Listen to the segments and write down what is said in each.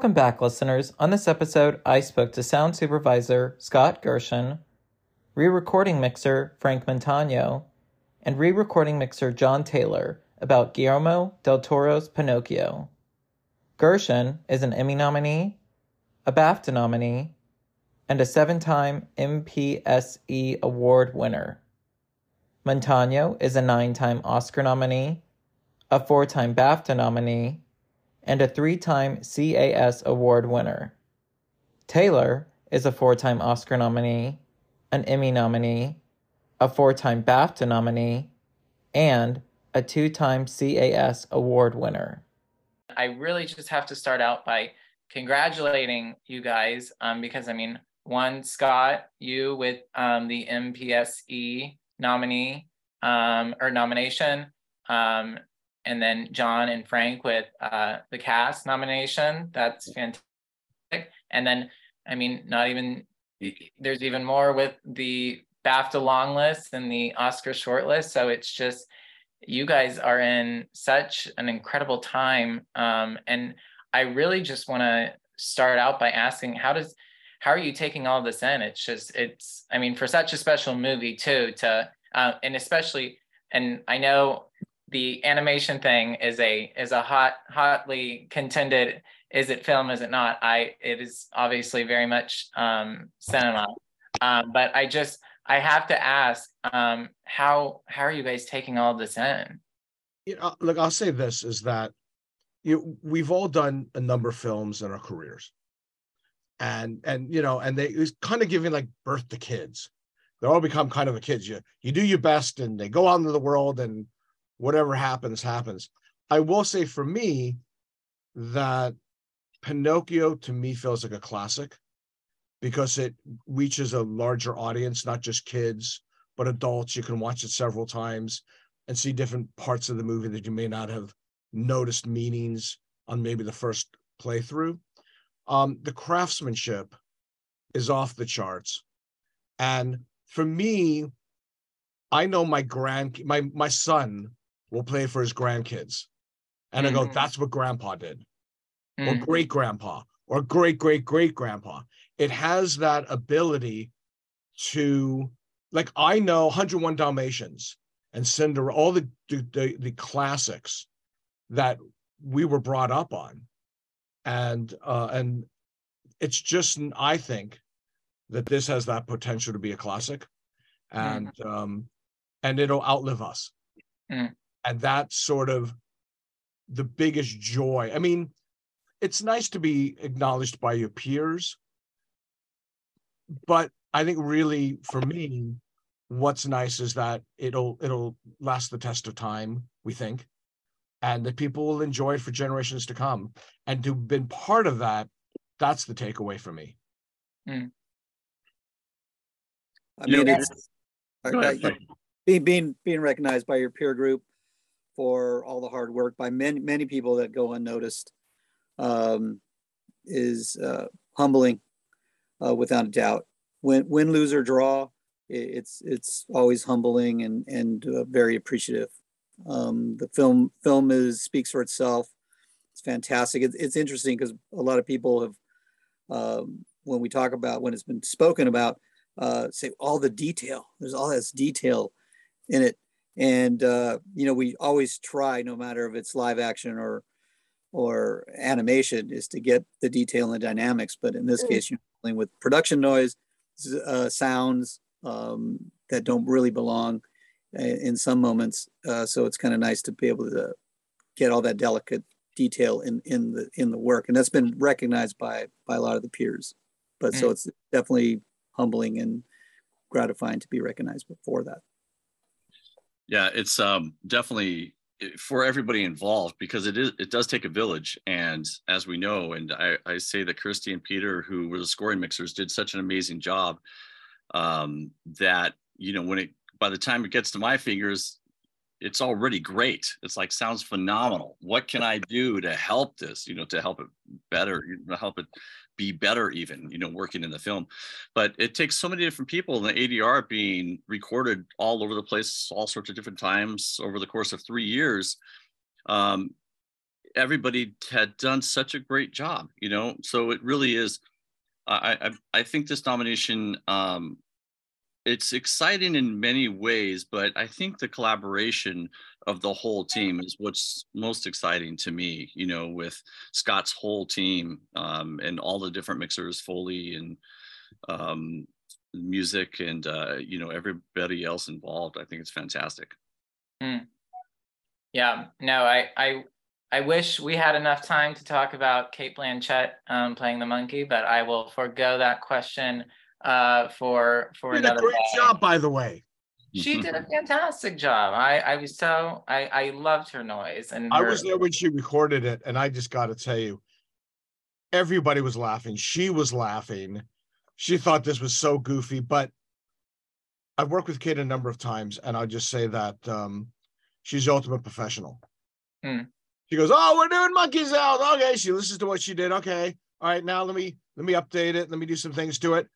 Welcome back, listeners. On this episode, I spoke to sound supervisor Scott Gershon, re recording mixer Frank Montano, and re recording mixer John Taylor about Guillermo del Toro's Pinocchio. Gershon is an Emmy nominee, a BAFTA nominee, and a seven time MPSE Award winner. Montano is a nine time Oscar nominee, a four time BAFTA nominee, and a three time CAS Award winner. Taylor is a four time Oscar nominee, an Emmy nominee, a four time BAFTA nominee, and a two time CAS Award winner. I really just have to start out by congratulating you guys um, because I mean, one, Scott, you with um, the MPSE nominee um, or nomination, um, and then John and Frank with uh, the CAS nomination. That's fantastic. And then, I mean, not even there's even more with the BAFTA long list and the Oscar short list. So it's just you guys are in such an incredible time, um, and I really just want to start out by asking how does how are you taking all this in? It's just it's I mean for such a special movie too to uh, and especially and I know the animation thing is a is a hot hotly contended is it film is it not? I it is obviously very much um cinema. Um but i just i have to ask um how how are you guys taking all this in? You know look i'll say this is that you we've all done a number of films in our careers. And and you know and they it's kind of giving like birth to kids. They all become kind of the kids. You you do your best and they go out into the world and whatever happens, happens. I will say for me that Pinocchio to me feels like a classic because it reaches a larger audience, not just kids, but adults. You can watch it several times and see different parts of the movie that you may not have noticed meanings on maybe the first playthrough. Um, the craftsmanship is off the charts. And for me, I know my grand my my son will play for his grandkids. And mm-hmm. I go, mm-hmm. that's what grandpa did, mm-hmm. or great grandpa, or great great great grandpa. It has that ability to, like, I know 101 Dalmatians and Cinderella, all the, the, the classics that we were brought up on. And, uh, and it's just, I think that this has that potential to be a classic and, mm. um, and it'll outlive us. Mm and that's sort of the biggest joy. I mean, it's nice to be acknowledged by your peers, but I think really for me, what's nice is that it'll it'll last the test of time. We think, and that people will enjoy it for generations to come. And to have been part of that, that's the takeaway for me. Mm. I mean, it's being being being recognized by your peer group for all the hard work by many many people that go unnoticed um, is uh, humbling, uh, without a doubt. Win, win, lose or draw, it's it's always humbling and and uh, very appreciative. Um, the film film is speaks for itself. It's fantastic. It's, it's interesting because a lot of people have, um, when we talk about when it's been spoken about, uh, say all the detail. There's all this detail in it and uh, you know we always try no matter if it's live action or or animation is to get the detail and the dynamics. But in this mm. case you're dealing with production noise uh, sounds um, that don't really belong in some moments. Uh, so it's kind of nice to be able to get all that delicate detail in in the in the work. And that's been recognized by by a lot of the peers. But mm. so it's definitely humbling and gratifying to be recognized for that yeah, it's um, definitely eh, for everybody involved because it is it does take a village and as we know and i, I say that kirsty and peter who were the scoring mixers did such an amazing job um, that you know when it by the time it gets to my fingers it's already great. It's like sounds phenomenal. What can i do to help this you know to help it better help it be better even you know working in the film but it takes so many different people and the adr being recorded all over the place all sorts of different times over the course of three years um, everybody had done such a great job, you know. So it really is. I I, I think this nomination um, it's exciting in many ways, but I think the collaboration of the whole team is what's most exciting to me. You know, with Scott's whole team um, and all the different mixers, Foley and um, music, and uh, you know everybody else involved. I think it's fantastic. Mm. Yeah. No, I I I wish we had enough time to talk about Cate Blanchett um, playing the monkey, but I will forego that question uh, for for did another a great day. job, by the way. She did a fantastic job. I I was so I I loved her noise and I her- was there when she recorded it, and I just got to tell you, everybody was laughing. She was laughing. She thought this was so goofy, but I've worked with Cate a number of times, and I'll just say that um, she's the ultimate professional. Hmm. She goes, "Oh, we're doing monkeys out." Okay, she listens to what she did. Okay, all right, now let me let me update it. Let me do some things to it.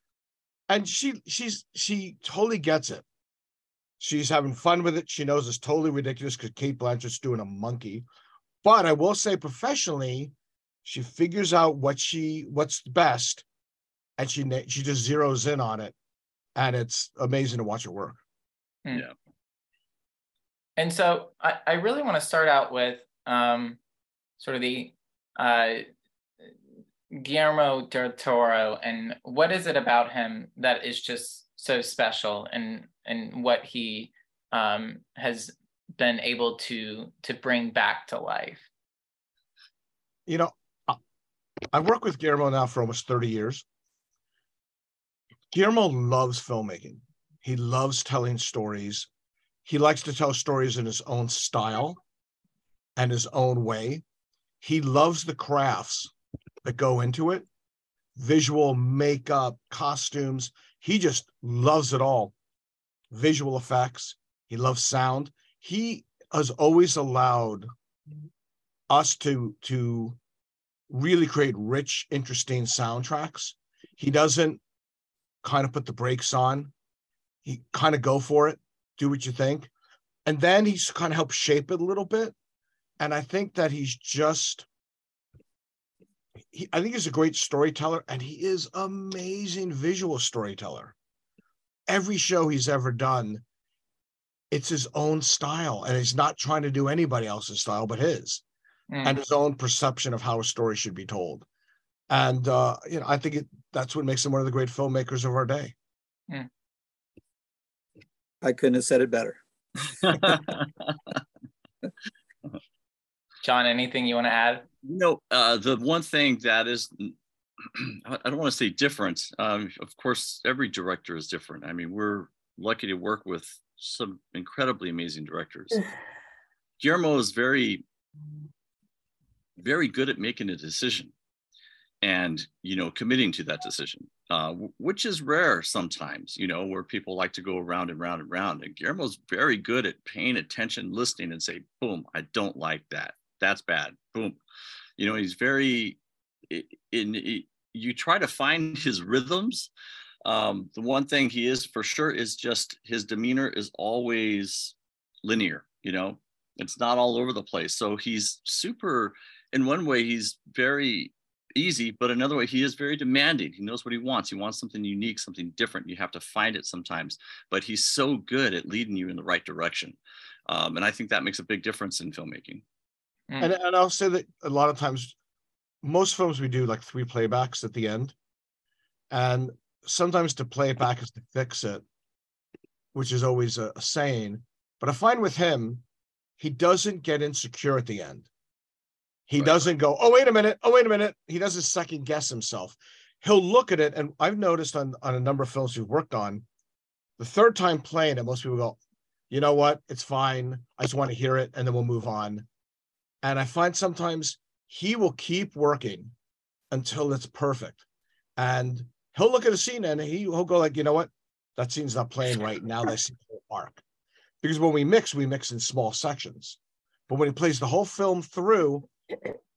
And she she's she totally gets it. She's having fun with it. She knows it's totally ridiculous because Cate Blanchett's doing a monkey. But I will say professionally, she figures out what she what's best, and she she just zeroes in on it, and it's amazing to watch her work. Yeah and so I, I really want to start out with um, sort of the uh, Guillermo del Toro and what is it about him that is just so special and and what he um, has been able to to bring back to life. You know, I- worked with Guillermo now for almost 30 years. Guillermo loves filmmaking. He loves telling stories. He likes to tell stories in his own style and his own way. He loves the crafts that go into it visual, makeup, costumes. He just loves it all. Visual effects. He loves sound. He has always allowed us to to really create rich, interesting soundtracks. He doesn't kind of put the brakes on. He kind of go for it, do what you think. And then he's kind of helped shape it a little bit. And I think that he's just he, I think he's a great storyteller and he is amazing visual storyteller. Every show he's ever done, it's his own style and he's not trying to do anybody else's style but his Mm. and his own perception of how a story should be told. And uh, you know, I think it, that's what makes him one of the great filmmakers of our day. I couldn't have said it better. John, anything you want to add? You know, uh, the one thing that is, I I don't want to say different. Um, of course, every director is different. I mean, we're lucky to work with some incredibly amazing directors. Guillermo is very, very good at making a decision and, you know, committing to that decision, uh, which is rare sometimes, you know, where people like to go around and round and round. And Guillermo's very good at paying attention, listening, and say, boom, I don't like that. That's bad. Boom. You know he's very i- in you try to find his rhythms. Um the one thing he is for sure is just his demeanor is always linear you know? It's not all over the place. So he's super in one way he's very easy but another way he is very demanding. He knows what he wants. He wants something unique something different. You have to find it sometimes but he's so good at leading you in the right direction. Um, and i think that makes a big difference in filmmaking Mm. And, and I'll say that a lot of times, most films we do like three playbacks at the end. And sometimes to play it back is to fix it, which is always a, a saying. But I find with him, he doesn't get insecure at the end. He Right. doesn't go, oh, wait a minute. Oh, wait a minute. He doesn't second guess himself. He'll look at it. And I've noticed on, on a number of films we've worked on, the third time playing it, most people go, you know what? It's fine. I just want to hear it. And then we'll move on. And I find sometimes he will keep working until it's perfect. And he'll look at a scene and he, he'll go like, you know what? That scene's not playing right now. That's the whole arc. Because when we mix, we mix in small sections. But when he plays the whole film through,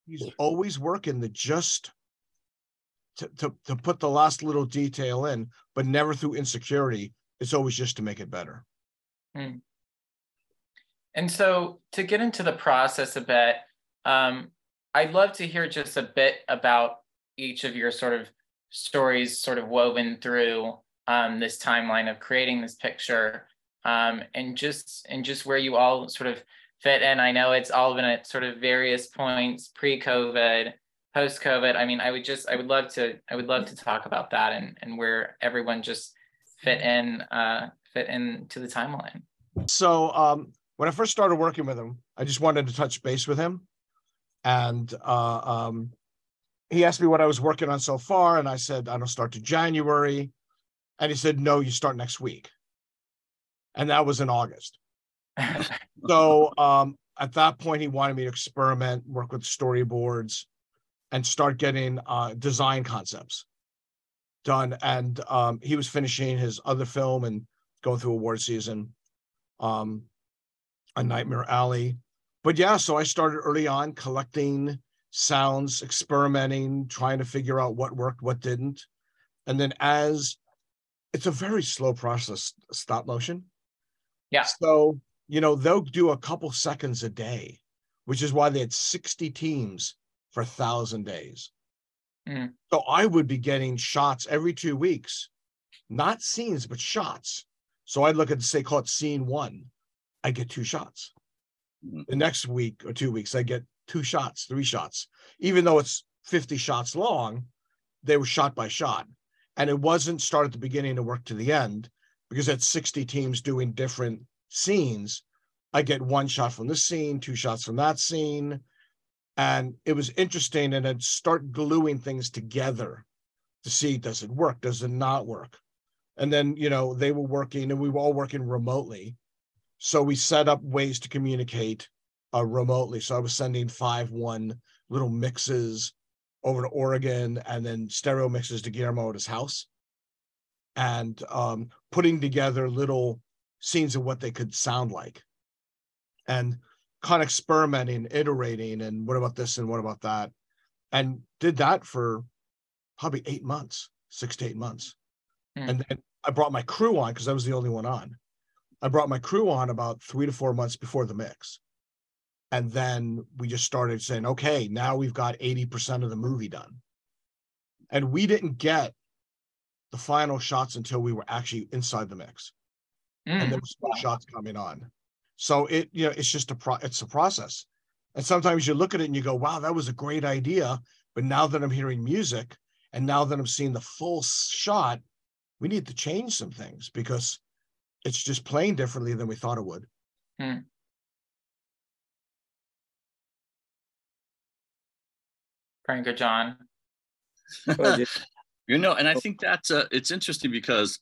he's always working the just to, to, to put the last little detail in, but never through insecurity. It's always just to make it better. Hmm. And so to get into the process a bit, um, I'd love to hear just a bit about each of your sort of stories, sort of woven through um, this timeline of creating this picture, um, and just and just where you all sort of fit in. I know it's all been at sort of various points pre-COVID, post-COVID. I mean, I would just I would love to I would love to talk about that and and where everyone just fit in uh, fit into the timeline. So um, when I first started working with him, I just wanted to touch base with him, and uh, um, he asked me what I was working on so far, and I said I don't start to January, and he said no, you start next week, and that was in August. so um, at that point, he wanted me to experiment, work with storyboards, and start getting uh, design concepts done. And um, he was finishing his other film and going through award season, um, A Nightmare Alley. But yeah, so I started early on collecting sounds, experimenting, trying to figure out what worked, what didn't. And then as it's a very slow process, stop motion. Yeah. So you know, they'll do a couple seconds a day, which is why they had 60 teams for a thousand days. Mm. So I would be getting shots every two weeks, not scenes, but shots. So I'd look at, say, call it scene one. I get two shots. Mm. The next week or two weeks, I get two shots, three shots. Even though it's 50 shots long, they were shot by shot. And it wasn't start at the beginning and work to the end because it's 60 teams doing different scenes, I get one shot from this scene, two shots from that scene. And it was interesting. And I'd start gluing things together to see does it work? Does it not work? And then, you know, they were working and we were all working remotely. So we set up ways to communicate uh, remotely. So I was sending five one little mixes over to Oregon and then stereo mixes to Guillermo at his house and um, putting together little scenes of what they could sound like and kind of experimenting iterating and what about this and what about that and did that for probably eight months six to eight months mm. and then i brought my crew on because i was the only one on i brought my crew on about three to four months before the mix and then we just started saying okay now we've got 80% of the movie done and we didn't get the final shots until we were actually inside the mix mm. and there were shots coming on. So it, you know, it's just a pro it's a process. And sometimes you look at it and you go, wow, that was a great idea. But now that I'm hearing music and now that I'm seeing the full shot, we need to change some things because it's just playing differently than we thought it would. Hmm. Frank or John? you know, and I think that's uh, it's interesting because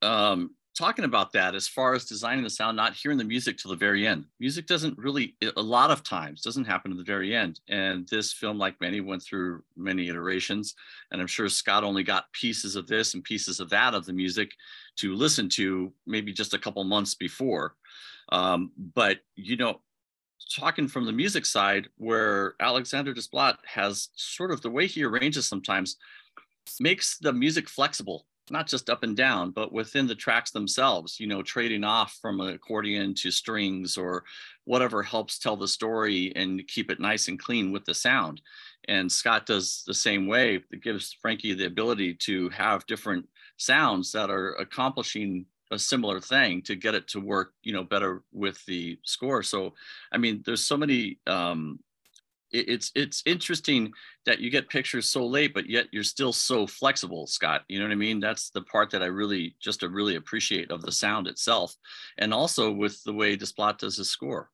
um, talking about that as far as designing the sound, not hearing the music till the very end. Music doesn't really, a lot of times, doesn't happen to the very end. And this film, like many, went through many iterations. And I'm sure Scott only got pieces of this and pieces of that of the music to listen to maybe just a couple months before. Um, but, you know, talking from the music side, where Alexander Desplat has sort of the way he arranges sometimes makes the music flexible not just up and down, but within the tracks themselves, you know, trading off from an accordion to strings or whatever helps tell the story and keep it nice and clean with the sound. And Scott does the same way. It gives Frankie the ability to have different sounds that are accomplishing a similar thing to get it to work, you know, better with the score. So, I mean, there's so many um, it's it's interesting that you get pictures so late but yet you're still so flexible scott. You know what i mean? That's the part that i really just really appreciate of the sound itself and also with the way desplat does his score.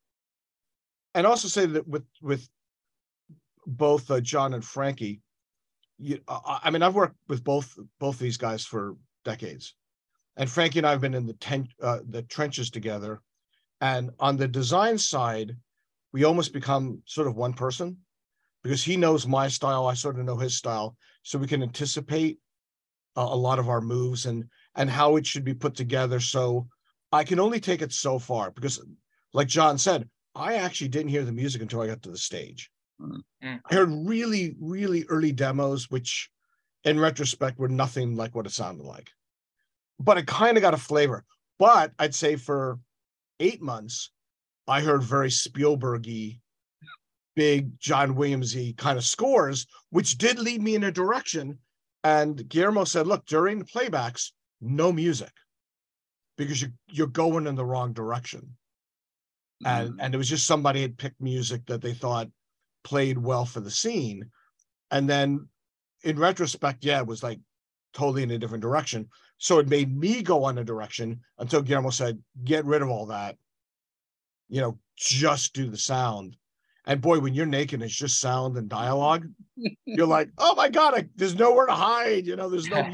And also say that with with both uh, john and frankie you, uh, i mean i've worked with both both these guys for decades. And frankie and i've been in the ten, uh, the trenches together. And on the design side we almost become sort of one person because he knows my style i sort of know his style. So we can anticipate uh, a lot of our moves and and how it should be put together. So i can only take it so far because like john said i actually didn't hear the music until i got to the stage. Mm-hmm. i heard really really early demos which in retrospect were nothing like what it sounded like. But it kind of got a flavor. But i'd say for eight months I heard very Spielbergy big John Williamsy kind of scores, which did lead me in a direction. And Guillermo said, "Look, during the playbacks, no music, because you you're going in the wrong direction." And Mhm. and it was just somebody had picked music that they thought played well for the scene, and then in retrospect, yeah, it was like totally in a different direction. So it made me go on a direction until Guillermo said, "Get rid of all that." You know, just do the sound. And boy, when you're naked, it's just sound and dialogue. You're like, oh my god, I, there's nowhere to hide. You know, there's no,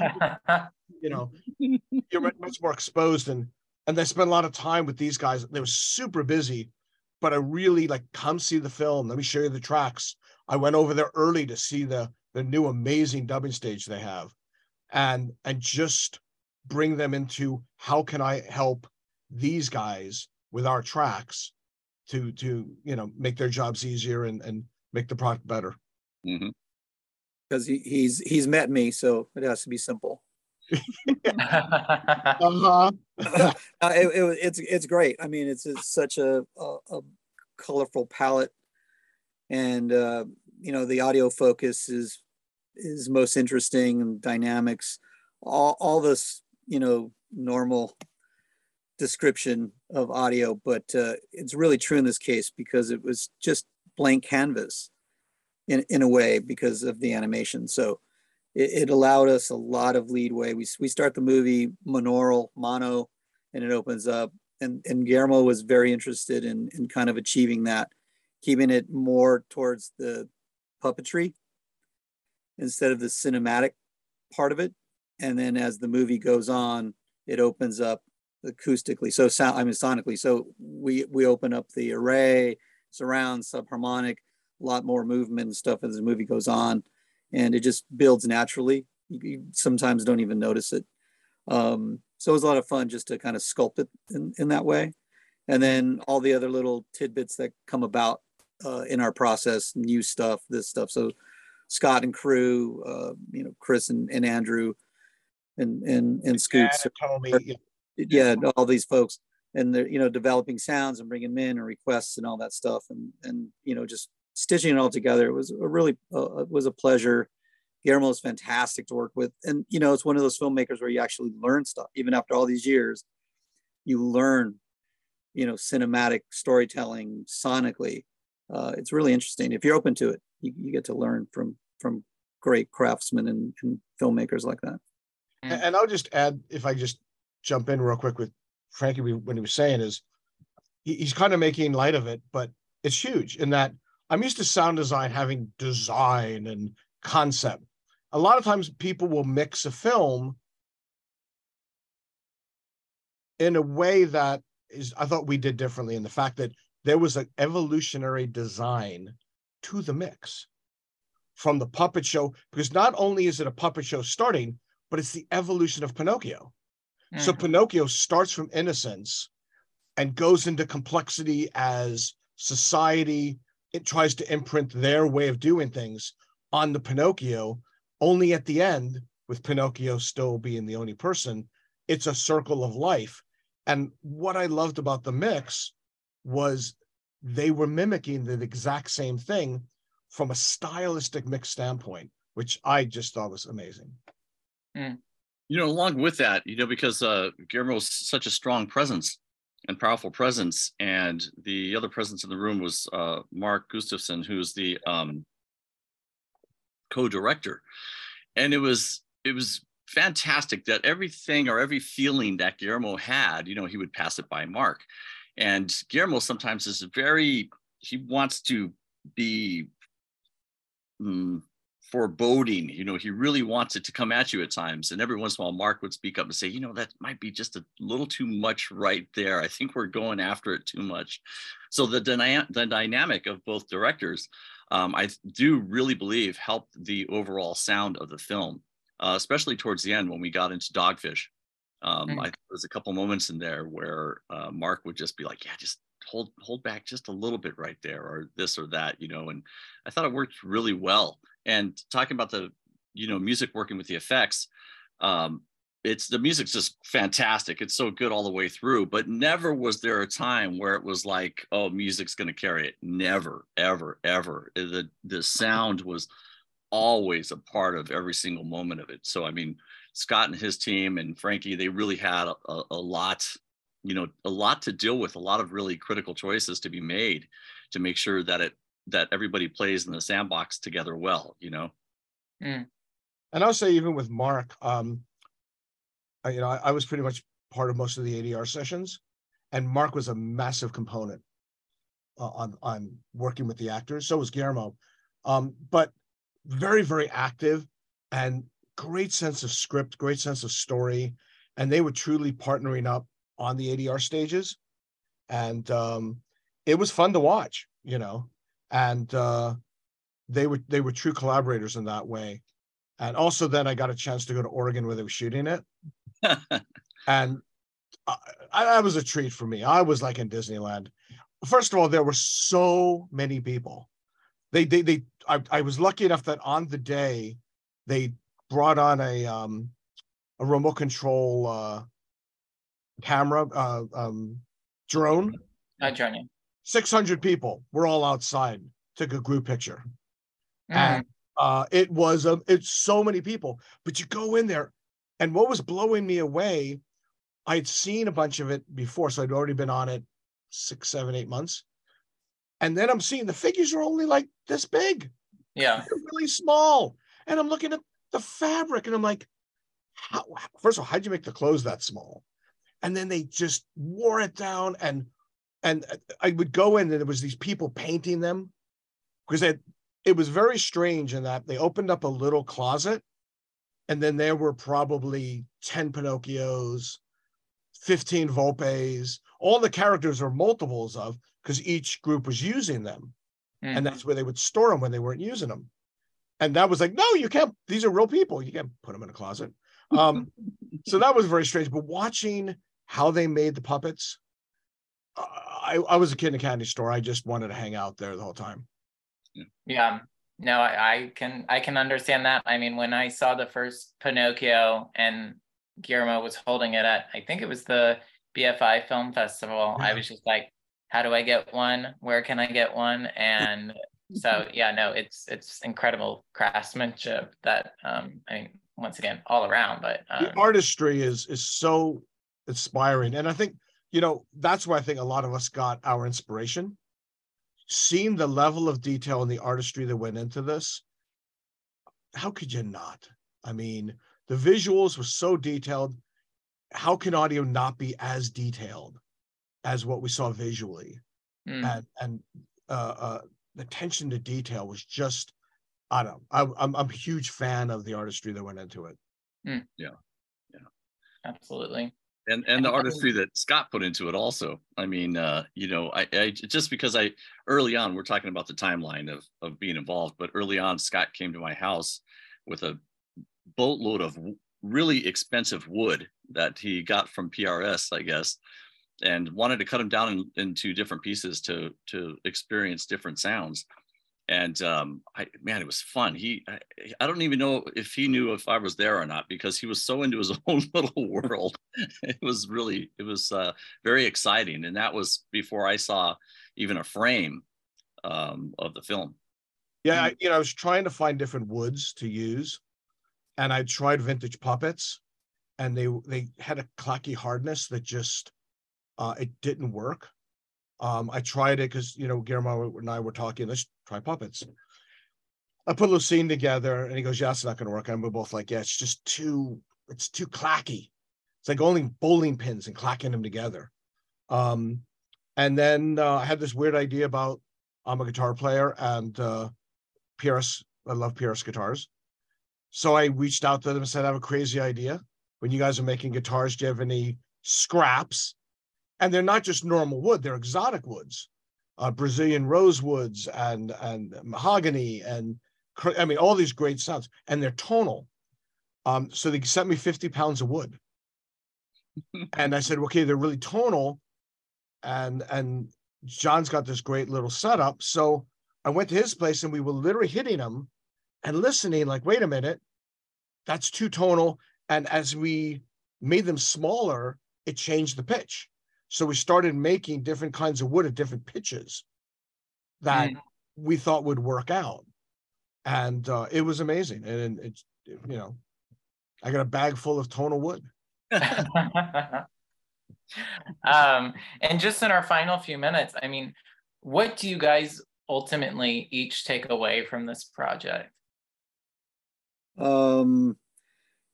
you know, you're much more exposed. And and they spent a lot of time with these guys. They were super busy, but I really like come see the film. Let me show you the tracks. I went over there early to see the the new amazing dubbing stage they have, and and just bring them into how can I help these guys with our tracks to to you know make their jobs easier and and make the product better. Mhm. because he, he's he's met me, so it has to be simple. Uh-huh. uh, it, it, it's it's great. I mean, it's, it's such a, a, a colorful palette, and uh, you know the audio focus is is most interesting and dynamics. All all this you know normal description of audio, but uh, it's really true in this case because it was just blank canvas in in a way because of the animation. So it, it allowed us a lot of leadway. We we start the movie monaural mono, and it opens up. And and Guillermo was very interested in in kind of achieving that, keeping it more towards the puppetry instead of the cinematic part of it. And then as the movie goes on, it opens up acoustically. So sound, I mean sonically. So we we open up the array, surround, subharmonic, a lot more movement and stuff as the movie goes on, and it just builds naturally. You, you sometimes don't even notice it. Um, so it was a lot of fun just to kind of sculpt it in, in that way. And then all the other little tidbits that come about uh, in our process, new stuff, this stuff. So Scott and crew, uh, you know, Chris and, and Andrew and, and, and Scoots, Anatomy, yeah. yeah, all these folks and they're, you know, developing sounds and bringing them in and requests and all that stuff. And, and, you know, just stitching it all together. It was a really, uh, it was a pleasure. Guillermo's fantastic to work with. And, you know, it's one of those filmmakers where you actually learn stuff, even after all these years, you learn, you know, cinematic storytelling sonically. Uh, it's really interesting. If you're open to it, you, you get to learn from, from great craftsmen and, and filmmakers like that. And and I'll just add, if I just jump in real quick with Frankie, when he was saying is, he, he's kind of making light of it, but it's huge in that I'm used to sound design having design and concept. A lot of times people will mix a film in a way that is, I thought we did differently in the fact that there was an evolutionary design to the mix from the puppet show, because not only is it a puppet show starting, but it's the evolution of Pinocchio. So Mhm. Pinocchio starts from innocence and goes into complexity as society it tries to imprint their way of doing things on the Pinocchio. Only at the end, with Pinocchio still being the only person, it's a circle of life. And what I loved about the mix was they were mimicking the exact same thing from a stylistic mix standpoint, which I just thought was amazing. You know along with that you know because uh guillermo's such a strong presence and powerful presence and the other presence in the room was uh mark gustafson who's the um co-director. And it was it was fantastic that everything or every feeling that guillermo had you know he would pass it by mark. And guillermo sometimes is very he wants to be mm, foreboding. You know, he really wants it to come at you at times. And every once in a while, Mark would speak up and say, you know, that might be just a little too much right there. I think we're going after it too much. So the, dyna- the dynamic of both directors, um, I do really believe helped the overall sound of the film, uh, especially towards the end when we got into Dogfish. Um, Mm. I, there was a couple moments in there where uh, Mark would just be like, yeah, just hold hold back just a little bit right there or this or that you know and i thought it worked really well and talking about the you know music working with the effects um it's the music's just fantastic. It's so good all the way through, but never was there a time where it was like, oh, music's going to carry it. Never, ever, ever. The the sound was always a part of every single moment of it. So I mean, Scott and his team and Frankie, they really had a, a lot, you know, a lot to deal with, a lot of really critical choices to be made to make sure that it that everybody plays in the sandbox together well, you know. Mm. And I'll say even with Mark, um, I, you know, I, I, was pretty much part of most of the ADR sessions, and Mark was a massive component uh, on on working with the actors. So was Guillermo, um, but very very active and great sense of script, great sense of story, and they were truly partnering up on the ADR stages, and um, it was fun to watch. You know, and uh, they were they were true collaborators in that way. And also, then I got a chance to go to Oregon where they were shooting it, and I, I was a treat for me. I was like in Disneyland. First of all, there were so many people. They they they. I, I was lucky enough that on the day they brought on a um a remote control uh camera uh um drone. Uh, drone. Yeah. 600 people. We're all outside. Took a group picture, mm. and uh, it was um, it's so many people. But you go in there, and what was blowing me away, I'd seen a bunch of it before, so I'd already been on it six, seven, eight months, and then I'm seeing the figures are only like this big. Yeah, They're really small, and I'm looking at the fabric, and I'm like, how? First of all, how'd you make the clothes that small? And then they just wore it down and and I would go in and there was these people painting them because it it was very strange in that they opened up a little closet and then there were probably 10 Pinocchios, 15 Volpes, all the characters are multiples of because each group was using them. Mm. And that's where they would store them when they weren't using them. And that was like, no, you can't, these are real people. You can't put them in a closet. Um, so that was very strange. But watching how they made the puppets, I, I was a kid in a candy store. I just wanted to hang out there the whole time. Yeah. No, I, I can I can understand that. I mean, when I saw the first Pinocchio and Guillermo was holding it at, I think it was the BFI Film Festival. Yeah. I was just like, how do I get one? Where can I get one? And so yeah, no, it's it's incredible craftsmanship that um I mean once again all around, but um, the artistry is is so inspiring. And I think you know, that's where I think a lot of us got our inspiration. Seeing the level of detail and the artistry that went into this, how could you not? I mean, the visuals were so detailed. How can audio not be as detailed as what we saw visually? Mm. And and uh, uh, the attention to detail was just, I don't know. I, am I'm, I'm a huge fan of the artistry that went into it. Mm. Yeah, yeah, absolutely and and the artistry that Scott put into it also. I mean, uh, you know, I, I, just because I early on we're talking about the timeline of of being involved, but early on Scott came to my house with a boatload of really expensive wood that he got from PRS, I guess, and wanted to cut them down in, into different pieces to to experience different sounds and um, I, man, it was fun. He, I, I, don't even know if he knew if I was there or not because he was so into his own little world. it was really, it was uh, very exciting, and that was before I saw even a frame um, of the film. Yeah, I, you know, I was trying to find different woods to use, and I tried vintage puppets, and they they had a clacky hardness that just uh, it didn't work. Um, I tried it because you know Guillermo and I were talking. Let's try puppets. I put a scene together, and he goes, "Yeah, it's not going to work." And we're both like, "Yeah, it's just too, it's too clacky. It's like only bowling pins and clacking them together." Um, and then uh, I had this weird idea about I'm a guitar player and uh, PRS. I love PRS guitars, so I reached out to them and said, "I have a crazy idea. When you guys are making guitars, do you have any scraps and they're not just normal wood; they're exotic woods, uh, Brazilian rosewoods and and mahogany and I mean all these great sounds, and they're tonal. Um, so they sent me 50 pounds of wood, and I said, okay, they're really tonal, and and John's got this great little setup. So I went to his place, and we were literally hitting them and listening, like, wait a minute, that's too tonal. And as we made them smaller, it changed the pitch. So we started making different kinds of wood at different pitches that Mm. we thought would work out. And uh, it was amazing. And it's, you know, I got a bag full of tonal wood. um, and just in our final few minutes, I mean, what do you guys ultimately each take away from this project? Um,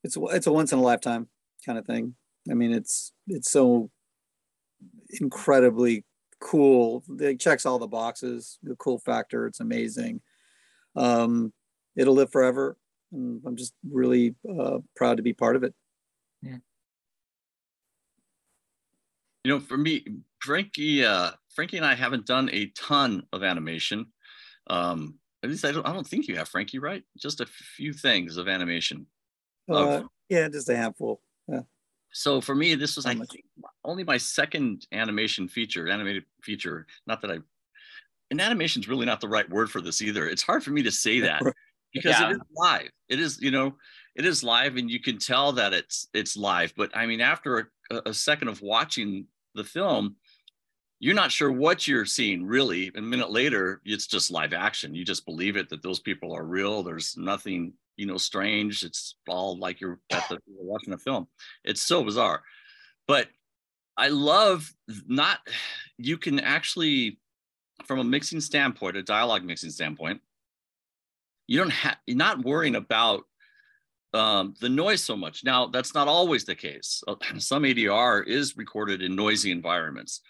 it's it's a once in a lifetime kind of thing. I mean, it's it's so incredibly cool. It checks all the boxes. The cool factor. It's amazing. Um, it'll live forever. And I'm just really uh, proud to be part of it. Yeah. You know, for me, Frankie, uh, Frankie and I haven't done a ton of animation. Um, at least I don't, I don't think you have, Frankie, right? Just a few things of animation. Uh, yeah, just a handful. So for me, this was I think only my second animation feature, animated feature. Not that I, and animation is really not the right word for this either. It's hard for me to say that because Yeah. it is live. It is, you know, it is live, and you can tell that it's it's live. But I mean, after a, a second of watching the film, you're not sure what you're seeing really. A minute later, it's just live action. You just believe it that those people are real. There's nothing, you know, strange. It's all like you're the watching a film. It's so bizarre, but I love not. You can actually, from a mixing standpoint, a dialogue mixing standpoint, you don't have you're not worrying about um, the noise so much. Now, that's not always the case. Uh, Some ADR is recorded in noisy environments.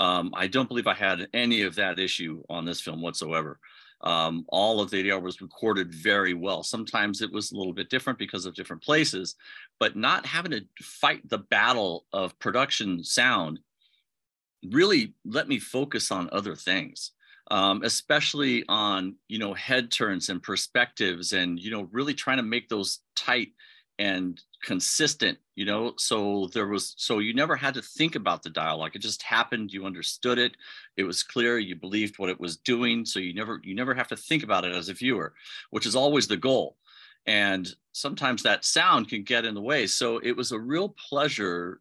Um, I don't believe I had any of that issue on this film whatsoever. Um, all of the ADR was recorded very well. Sometimes it was a little bit different because of different places, but not having to fight the battle of production sound really let me focus on other things um, especially on you know head turns and perspectives and you know really trying to make those tight and consistent you know? So there was so you never had to think about the dialogue. It just happened. You understood it. It was clear. You believed what it was doing. So you never you never have to think about it as a viewer which is always the goal. And sometimes that sound can get in the way. So it was a real pleasure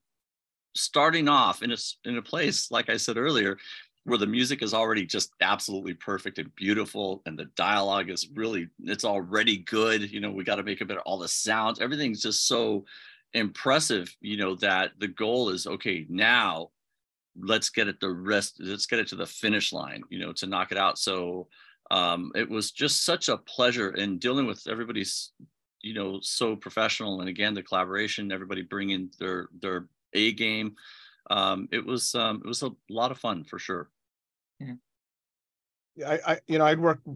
starting off in a in a place like I said earlier, where the music is already just absolutely perfect and beautiful, and the dialogue is really it's already good. You know, we got to make it better. All the sounds, everything's just so impressive. You know that the goal is okay now. Let's get it the rest. Let's get it to the finish line. You know, to knock it out. So um, it was just such a pleasure in dealing with everybody's you know so professional and again the collaboration everybody bringing their their a game. Um, it was um, it was a lot of fun for sure. I, I you know, I'd worked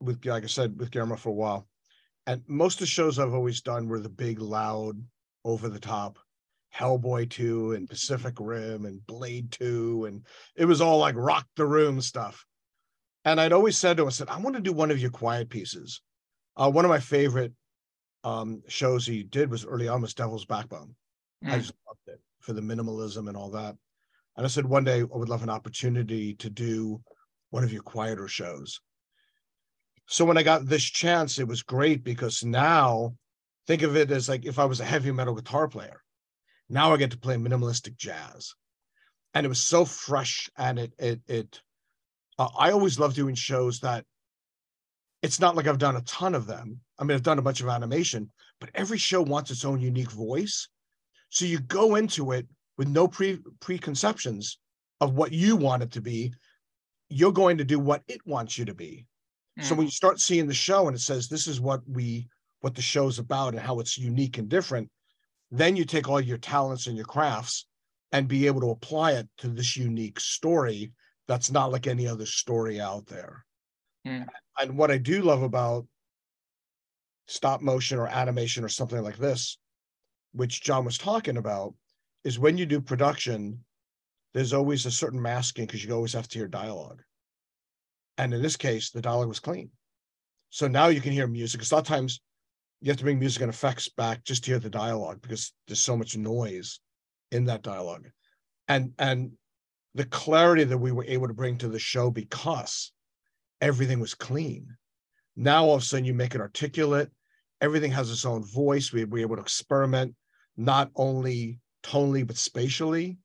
with, like I said, with Guillermo for a while. And most of the shows I've always done were the big, loud, over the top Hellboy 2 and Pacific Rim and Blade 2. And it was all like rock the room stuff. And I'd always said to him, I said, I want to do one of your quiet pieces. Uh, one of my favorite um, shows he did was early on was Devil's Backbone. I Mm. just loved it for the minimalism and all that. And I said one day I would love an opportunity to do one of your quieter shows. So when I got this chance, it was great because now think of it as like if I was a heavy metal guitar player. Now I get to play minimalistic jazz. And it was so fresh and it it it uh, I always love doing shows that it's not like I've done a ton of them. I mean, I've done a bunch of animation, but every show wants its own unique voice. So you go into it with no pre preconceptions of what you want it to be. You're going to do what it wants you to be. So Mm. when you start seeing the show and it says this is what we what the show's about and how it's unique and different, then you take all your talents and your crafts and be able to apply it to this unique story that's not like any other story out there. Mm. And what I do love about stop motion or animation or something like this, which John was talking about, is when you do production, there's always a certain masking because you always have to hear dialogue. And in this case, the dialogue was clean. So now you can hear music. Because a lot of times you have to bring music and effects back just to hear the dialogue because there's so much noise in that dialogue. And and the clarity that we were able to bring to the show because everything was clean. Now all of a sudden you make it articulate, everything has its own voice. We were able to experiment. not only tonally but spatially.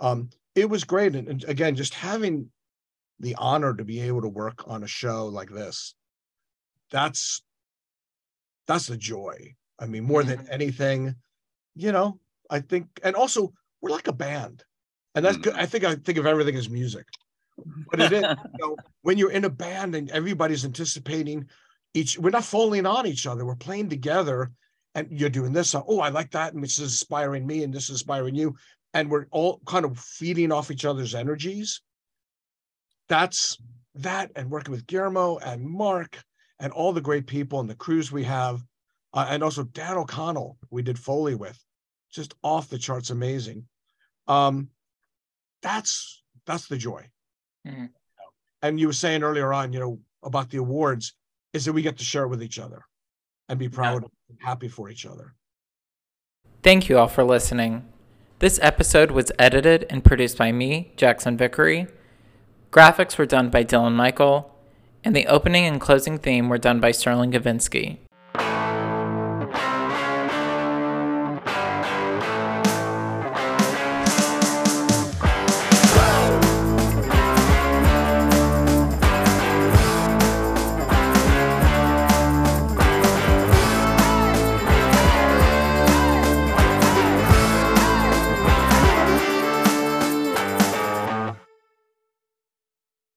Um, it was great, and, and again, just having the honor to be able to work on a show like this, that's that's the joy. I mean, more than anything, you know, I think, and also we're like a band, and that's good. I think I think of everything as music, but it is you know, when you're in a band and everybody's anticipating each. We're not falling on each other. We're playing together, and you're doing this. Oh, I like that, and this is inspiring me, and this is inspiring you, and we're all kind of feeding off each other's energies. That's that, and working with Guillermo and Mark and all the great people and the crews we have, uh, and also Dan O'Connell, we did Foley with, just off the charts, amazing. Um, that's that's the joy. Mhm. And you were saying earlier on, you know, about the awards, is that we get to share it with each other and be proud and happy for each other. Thank you all for listening. This episode was edited and produced by me, Jackson Vickery. Graphics were done by Dylan Michael, and the opening and closing theme were done by Sterling Gavinsky.